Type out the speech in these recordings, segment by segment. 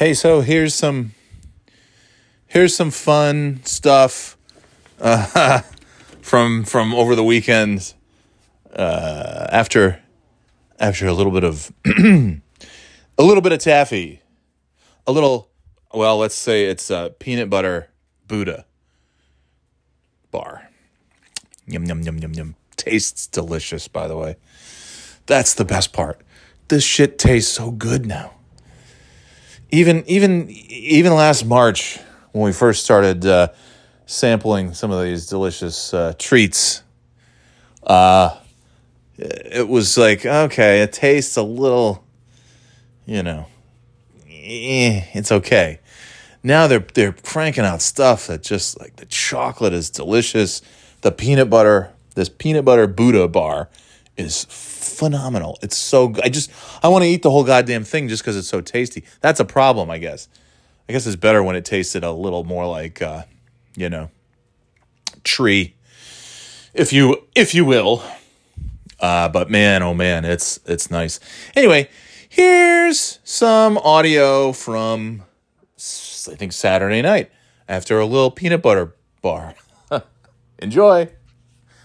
Hey, so here's some here's some fun stuff uh, from from over the weekend. Uh, after after a little bit of a little bit of taffy, a little well, let's say it's a peanut butter Buddha bar. Yum yum yum yum yum. Tastes delicious, by the way. That's the best part. This shit tastes so good now. Even even even last March when we first started uh, sampling some of these delicious uh, treats, uh, it was like okay, it tastes a little, you know, eh, it's okay. Now they're they're cranking out stuff that just like the chocolate is delicious, the peanut butter, this peanut butter Buddha bar is phenomenal. It's so good. I just I want to eat the whole goddamn thing just because it's so tasty. That's a problem, I guess. I guess it's better when it tasted a little more like uh, you know, tree, if you if you will. Uh, but man, oh man, it's it's nice. Anyway, here's some audio from I think Saturday night after a little peanut butter bar. Enjoy.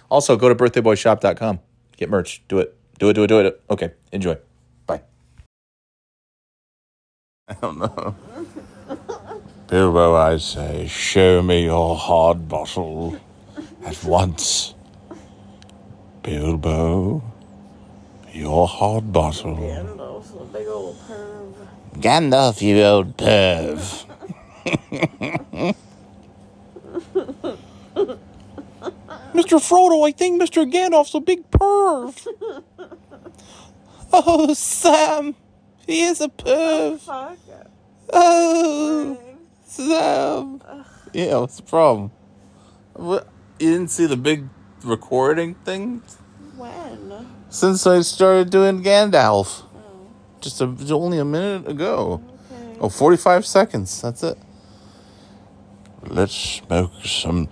Also, go to birthdayboyshop.com. Get merch. Do it. Do it, do it, do it. Okay, enjoy. Bye. I don't know. Bilbo, I say, show me your hard bottle at once. Bilbo, your hard bottle. Gandalf's a big old perv. Gandalf, you old perv. Mr. Frodo, I think Mr. Gandalf's a big perv. oh, Sam, he is a perv. Oh. Sam. Yeah, what's the problem? What? You didn't see the big recording thing When? since I started doing Gandalf. Oh. Just a, only a minute ago. Okay. Oh, 45 seconds. That's it. Let's smoke some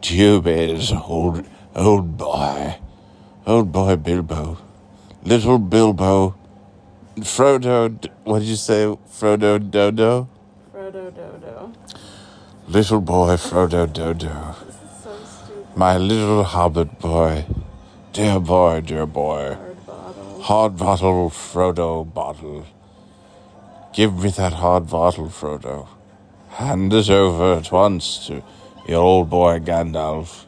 doobies, old, old boy. Old boy Bilbo. Little Bilbo. Frodo. What did you say? Frodo Dodo? Frodo Dodo. Little boy Frodo Dodo. This is so stupid. My little hobbit boy. Dear boy, dear boy. Hard bottle. Hard bottle, Frodo bottle. Give me that hard bottle, Frodo. Hand it over at once to your old boy Gandalf.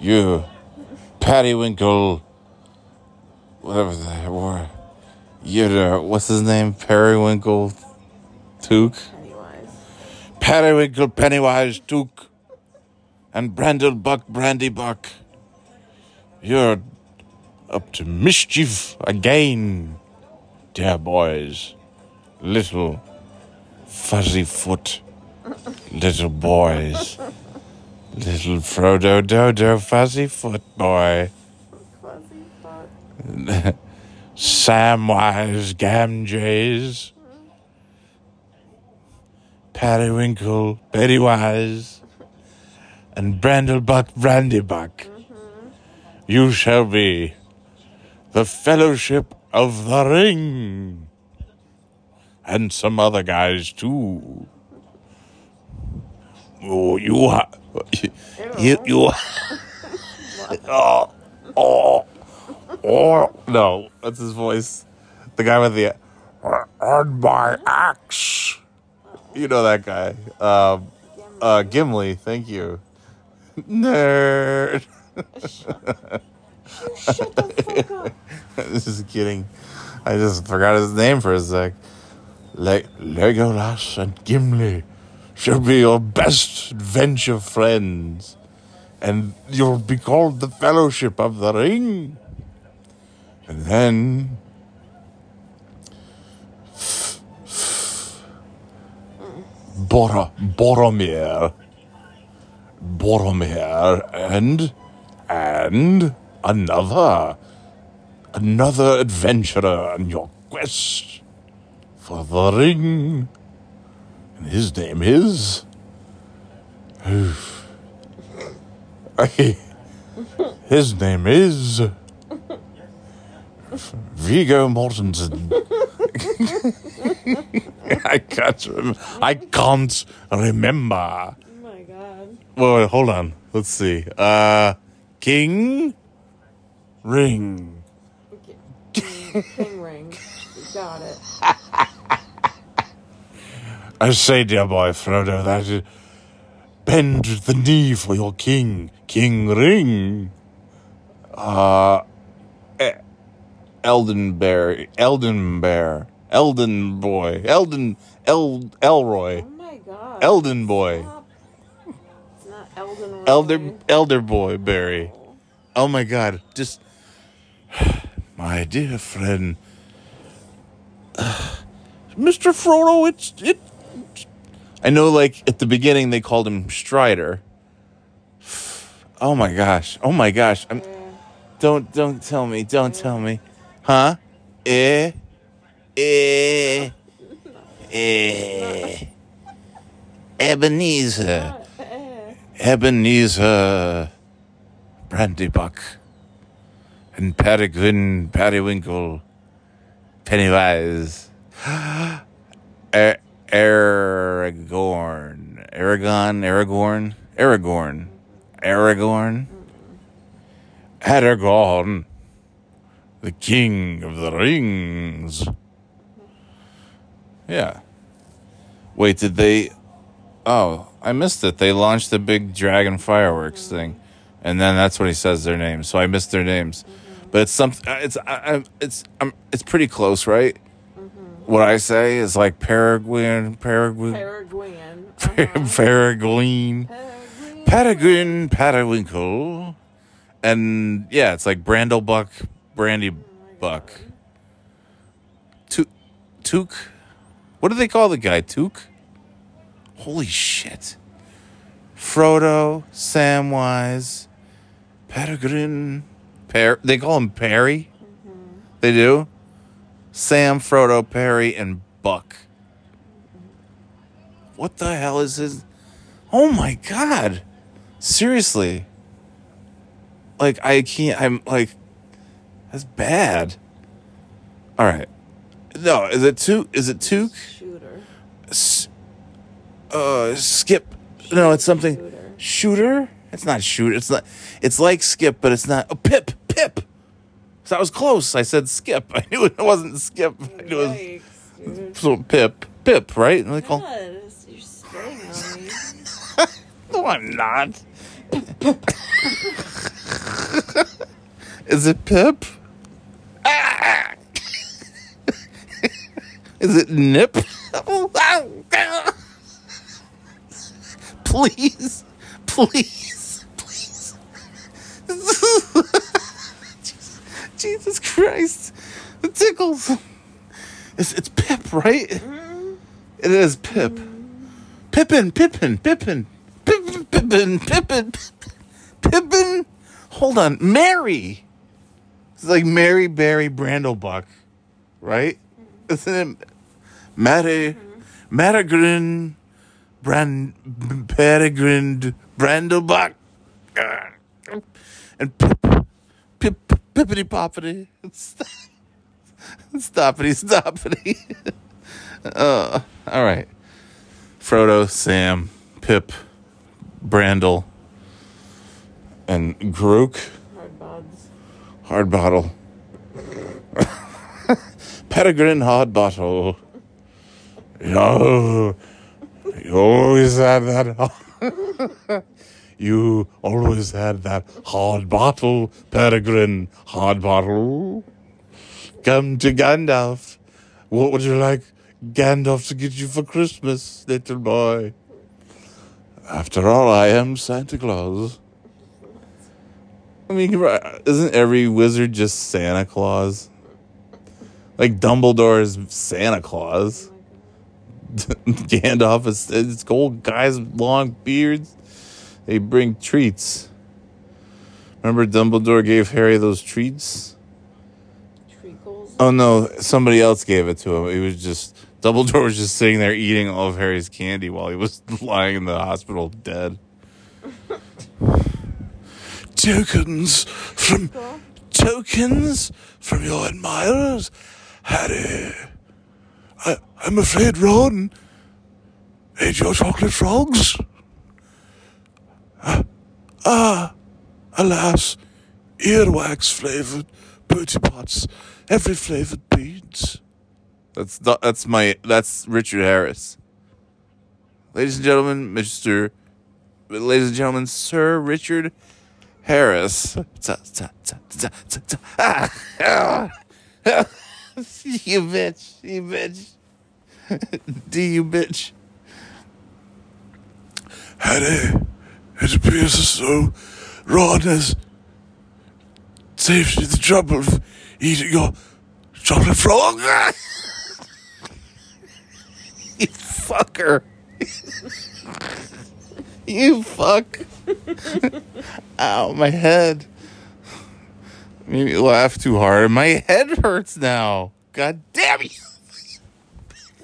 You, Periwinkle, whatever the were. You know, what's his name? Periwinkle Took? Anyways. Periwinkle Pennywise Took. And Brandlebuck Brandybuck. You're up to mischief again, dear boys. Little fuzzy foot, little boys. Little Frodo Dodo fuzzy foot boy. Fuzzy fuck. Samwise Gamgees. Periwinkle Pennywise. And Brandlebuck Brandybuck. You shall be the Fellowship of the Ring. And some other guys too. Oh, you ha- you you oh oh oh no, that's his voice. The guy with the on my axe. You know that guy. Um, uh, Gimli. Thank you. Nerd. Shut the fuck up. this is kidding. I just forgot his name for a sec. Le- Legolas and Gimli shall be your best adventure friends, and you'll be called the Fellowship of the Ring. And then. Bor- Boromir. Boromir and. and another another adventurer on your quest for the ring. And his name is. his name is. Viggo Mortensen. can't rem- I can't remember. Oh my god. Wait, wait, hold on. Let's see. Uh, King Ring. Okay. King, King ring. You got it. I say, dear boy Frodo, that bend the knee for your king, King Ring. Uh, E- Elden Bear, Elden Bear, Elden Boy, Elden El Elroy, Oh my god. Elden Boy, Stop. It's not Elden. Elder Elder Boy Barry. Oh my God! Just my dear friend, Mr. Frodo. It's it. I know, like at the beginning, they called him Strider. Oh my gosh! Oh my gosh! I'm, don't don't tell me! Don't tell me! Huh? Eh? Eh? Eh? Ebenezer. Ebenezer, Brandybuck, and Peregrine Periwinkle, Pennywise, er- Aragorn, Aragon, Aragorn, Aragorn, Aragorn, Aragorn, the King of the Rings. Yeah. Wait, did they? Oh, I missed it. They launched the big dragon fireworks thing, and then that's when he says their names. So I missed their names, but it's some. Uh, it's I, I, it's um, it's pretty close, right? What I say is like Peregrine, Peregrine, Peregrine. Uh-huh. And yeah, it's like Brandlebuck, Brandy Buck, Took, Took. What do they call the guy? Took. Holy shit. Frodo, Samwise, Peregrine, Per. They call him Perry. They do. Sam, Frodo, Perry, and Buck. What the hell is his? Oh my god! Seriously. Like I can't. I'm like, that's bad. All right. No, is it Took? Is it Took? Shooter. S- uh, Skip. No, it's something. Shooter. Shooter? It's not shooter. It's not. It's like Skip, but it's not. Oh, Pip. Pip. So I was close. I said Skip. I knew it wasn't Skip. I knew it was Yikes, so Pip. Pip, right? And they call. God, you're spitting on me. No, I'm not. Is it Pip? Ah! Is it Nip? please, please, please. Jesus Christ, it tickles. It's, it's Pip, right? Mm-hmm. It is Pip. Mm-hmm. Pippin, Pippin, Pippin, Pippin, Pippin, Pippin, Pippin. Hold on, Mary. It's like Mary Barry Brandlebuck, right? Mm-hmm. Isn't it Mary, Marigrin, Brand, Peregrine Brandlebuck, and Pip, Pip, Pippity Poppity. Stoppity, stoppity. uh, all right. Frodo, Sam, Pip, Brandel, and Grook, Hard buds. hard bottle. Peregrine hard bottle. Yo, you always had that. You always had that hard bottle, Peregrine hard bottle. Come to Gandalf. What would you like Gandalf to get you for Christmas, little boy? After all, I am Santa Claus. I mean, isn't every wizard just Santa Claus? Like Dumbledore is Santa Claus. Gandalf is it's old guys with long beards. They bring treats. Remember Dumbledore gave Harry those treats? Treacles. Oh no, somebody else gave it to him. He was just Dumbledore was just sitting there eating all of Harry's candy while he was lying in the hospital dead. Tokens from Cool. tokens from your admirers, Harry. I, I'm afraid Ron Ate your chocolate frogs? Ah, ah, alas, earwax flavored Bertie pots, every flavored beans. That's that's my that's Richard Harris. Ladies and gentlemen, Mr. Ladies and gentlemen, Sir Richard Harris. Ah, you bitch, you bitch. Do you bitch? Harry, it appears as though Ron has saved you the trouble of eating your chocolate frog. you fucker. you fuck. Ow, my head. Made me laugh too hard. My head hurts now. God damn you.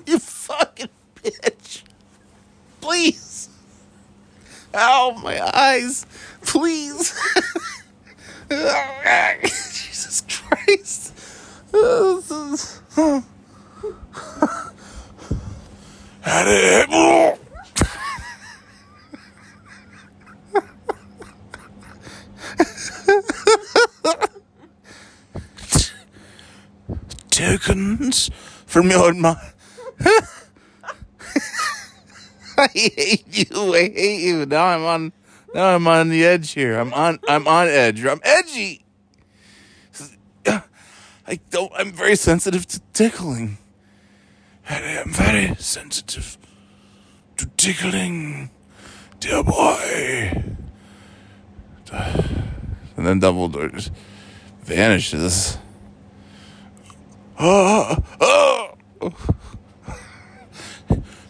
You fucking bitch. Please. Ow, my eyes. Please. Jesus Christ. Tokens from your mind. I hate you. I hate you. Now I'm on. Now I'm on the edge here. I'm on. I'm on edge. I'm edgy. I don't. I'm very sensitive to tickling. I am very sensitive to tickling, dear boy. And then Dumbledore just vanishes. Ah, ah.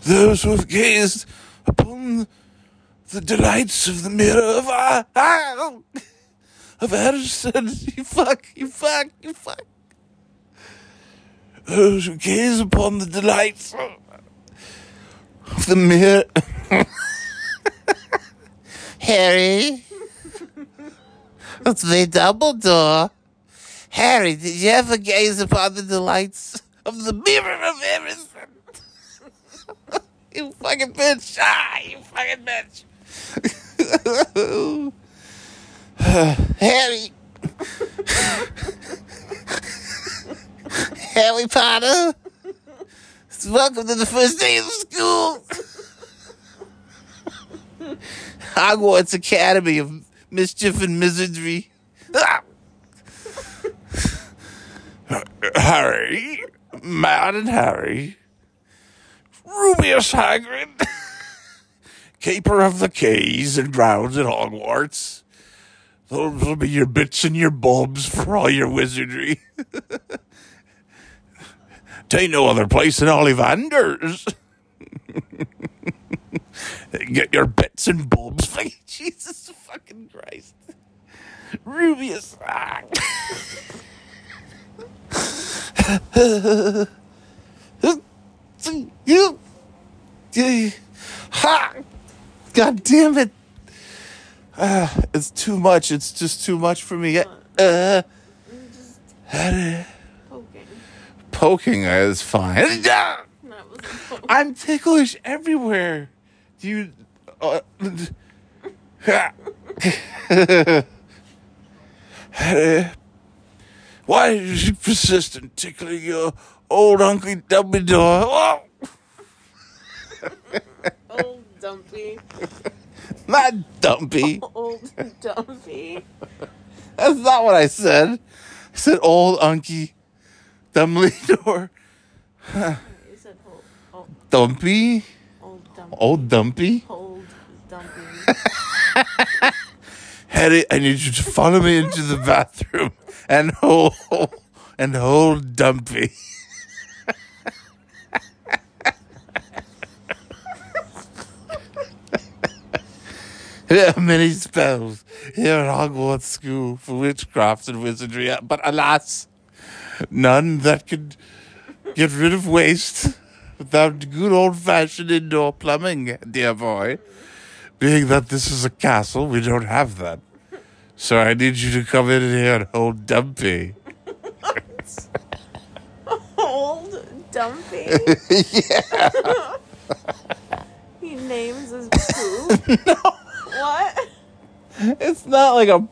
Those who have gazed upon the delights of the mirror of ah, ah, of Edison, you fuck, you fuck, you fuck. Those who gaze upon the delights of the mirror. Harry, it's the Dumbledore. Harry, did you ever gaze upon the delights of the mirror of everything? You fucking bitch! Ah, you fucking bitch! Harry! Harry Potter! Welcome to the first day of school! Hogwarts Academy of Mischief and Misery. Ah! Harry, Mad and Harry, Rubeus Hagrid, Keeper of the Keys and Grounds at Hogwarts. Those will be your bits and your bobs for all your wizardry. Tain't no other place than Ollivander's. Get your bits and bobs. Jesus fucking Christ. Rubeus. Ah. Ha! God damn it! Uh, it's too much. It's just too much for me. Uh, Just poking. poking is fine. That was poke. I'm ticklish everywhere. Do you? Uh, Why is you persist in tickling your old Uncle Dumbledore? Oh, Old dumpy. not Dumpy. Old dumpy. That's not what I said. I said old Unky Dumbledore. You said old, old, Dumpy? old dumpy. Old Dumpy? Old dumpy. Hetty, I need you to follow me into the bathroom and hold and hold Dumpy. There are many spells here at Hogwarts School for witchcraft and wizardry, but alas, none that could get rid of waste without good old fashioned indoor plumbing, dear boy. Being that this is a castle, we don't have that. So I need you to come in here and hold Dumpy. Old dumpy. yeah. What? It's not like a,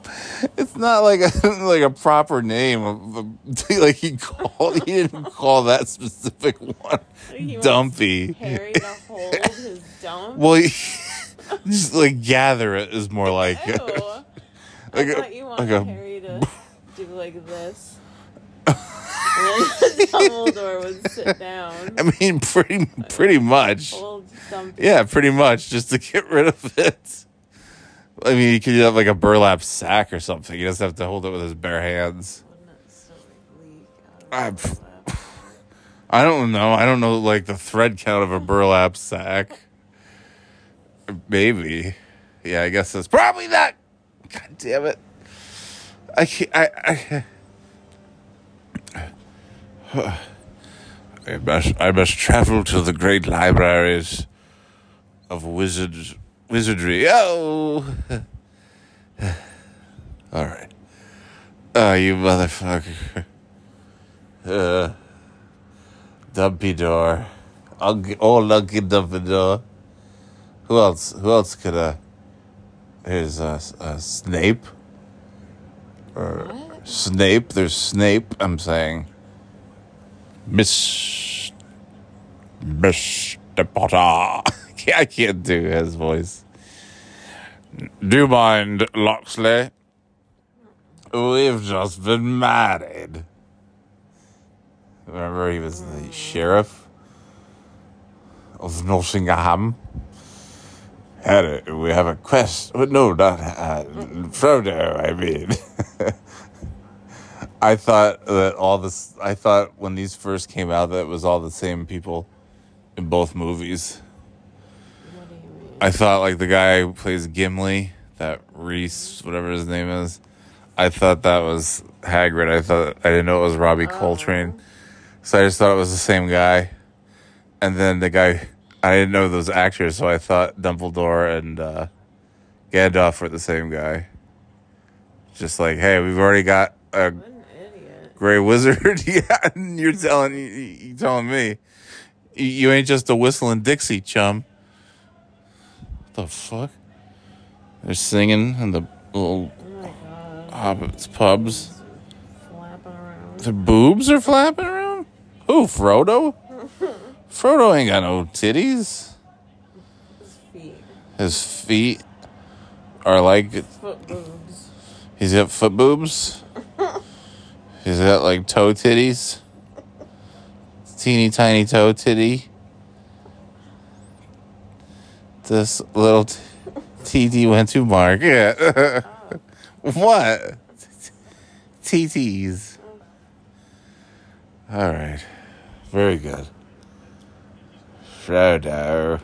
it's not like a like a proper name. Of, like he called, he didn't call that specific one He dumpy. Harry to hold his dump. Well, he, just like gather it is more like Ew. like I a- thought you wanted like a- Harry to do like this. and Dumbledore would sit down. I mean, pretty pretty much. Yeah, pretty much just to get rid of it. I mean, you could have like a burlap sack or something. You just have to hold it with his bare hands. Wouldn't it still like leak out I- of the lap? I don't know. I don't know like the thread count of a burlap sack. Maybe. Yeah, I guess it's probably not. God damn it. I can't. I. I, I must. I must travel to the great libraries of wizard wizardry. Oh. All right. Oh, you motherfucker. Uh. Dumbledore. Ugly, old Uncle Dumbledore. Who else? Who else could uh? Here's uh, uh Snape. Or What? Snape. There's Snape. I'm saying. Miss. Mr. Potter. I can't do his voice. Do you mind, Loxley? We've just been married. Remember, he was the sheriff of Nottingham. Had it. We have a quest. oh, No, not uh, Frodo. I mean, I thought that all this. I thought when these first came out that it was all the same people in both movies. What do you mean? I thought like the guy who plays Gimli, that Reese, whatever his name is. I thought that was Hagrid. I thought I didn't know it was Robbie Coltrane, so I just thought it was the same guy. And then the guy, I didn't know those actors, so I thought Dumbledore and uh, Gandalf were the same guy. Just like, hey, we've already got a What an idiot. gray wizard. yeah, and you're telling you, you telling me you, you ain't just a whistling Dixie chum. What the fuck? They're singing in the little Oh hobbits pubs. Their boobs are flapping around. Who, Frodo? Frodo ain't got no titties. His feet. His feet are like Foot boobs. he's got foot boobs. He's got like toe titties. Teeny tiny toe titty. This little t- TT went to Mark. Yeah. what? TTs. All right. Very good. Frodo.